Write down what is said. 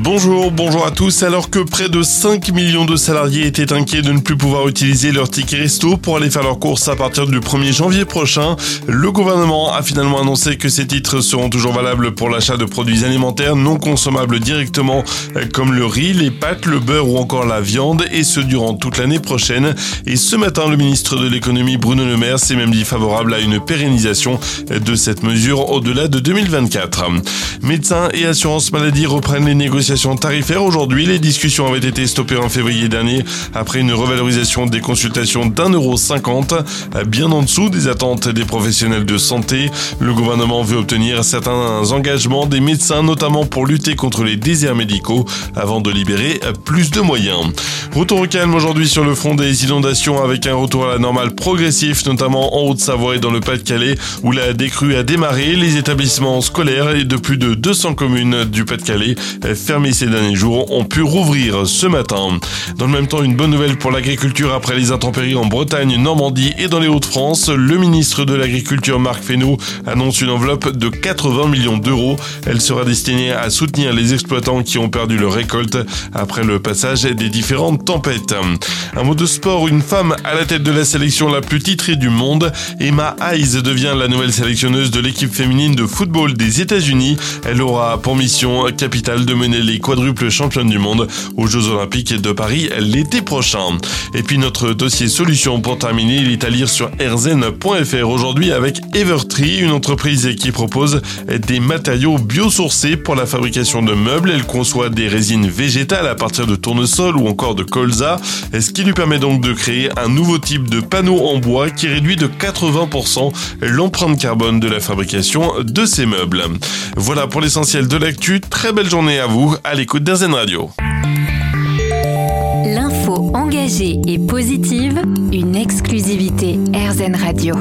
Bonjour, bonjour à tous. Alors que près de 5 millions de salariés étaient inquiets de ne plus pouvoir utiliser leur ticket resto pour aller faire leurs courses à partir du 1er janvier prochain, le gouvernement a finalement annoncé que ces titres seront toujours valables pour l'achat de produits alimentaires non consommables directement comme le riz, les pâtes, le beurre ou encore la viande et ce durant toute l'année prochaine. Et ce matin, le ministre de l'économie Bruno Le Maire s'est même dit favorable à une pérennisation de cette mesure au-delà de 2024. Médecins et assurances maladie reprennent les négociations tarifaires aujourd'hui. Les discussions avaient été stoppées en février dernier après une revalorisation des consultations d'un euro cinquante, bien en dessous des attentes des professionnels de santé. Le gouvernement veut obtenir certains engagements des médecins, notamment pour lutter contre les déserts médicaux, avant de libérer plus de moyens. Retour au calme aujourd'hui sur le front des inondations avec un retour à la normale progressif, notamment en Haute-Savoie et dans le Pas-de-Calais, où la décrue a démarré. Les établissements scolaires et de plus de 200 communes du Pas-de-Calais fermés ces derniers jours ont pu rouvrir ce matin. Dans le même temps, une bonne nouvelle pour l'agriculture après les intempéries en Bretagne, Normandie et dans les Hauts-de-France. Le ministre de l'Agriculture, Marc Fesneau, annonce une enveloppe de 80 millions d'euros. Elle sera destinée à soutenir les exploitants qui ont perdu leur récolte après le passage des différentes tempêtes. Un mot de sport, une femme à la tête de la sélection la plus titrée du monde. Emma Hayes devient la nouvelle sélectionneuse de l'équipe féminine de football des États-Unis. Elle aura pour mission capitale de mener les quadruple championne du monde aux Jeux Olympiques de Paris l'été prochain. Et puis notre dossier solution pour terminer, il est à lire sur rzn.fr aujourd'hui avec Evertree, une entreprise qui propose des matériaux biosourcés pour la fabrication de meubles. Elle conçoit des résines végétales à partir de tournesol ou encore de colza, ce qui lui permet donc de créer un nouveau type de panneau en bois qui réduit de 80% l'empreinte carbone de la fabrication de ces meubles. Voilà pour l'essentiel de l'actu. Très belle journée à vous à l'écoute d'Airzen Radio. L'info engagée et positive, une exclusivité AirZen Radio.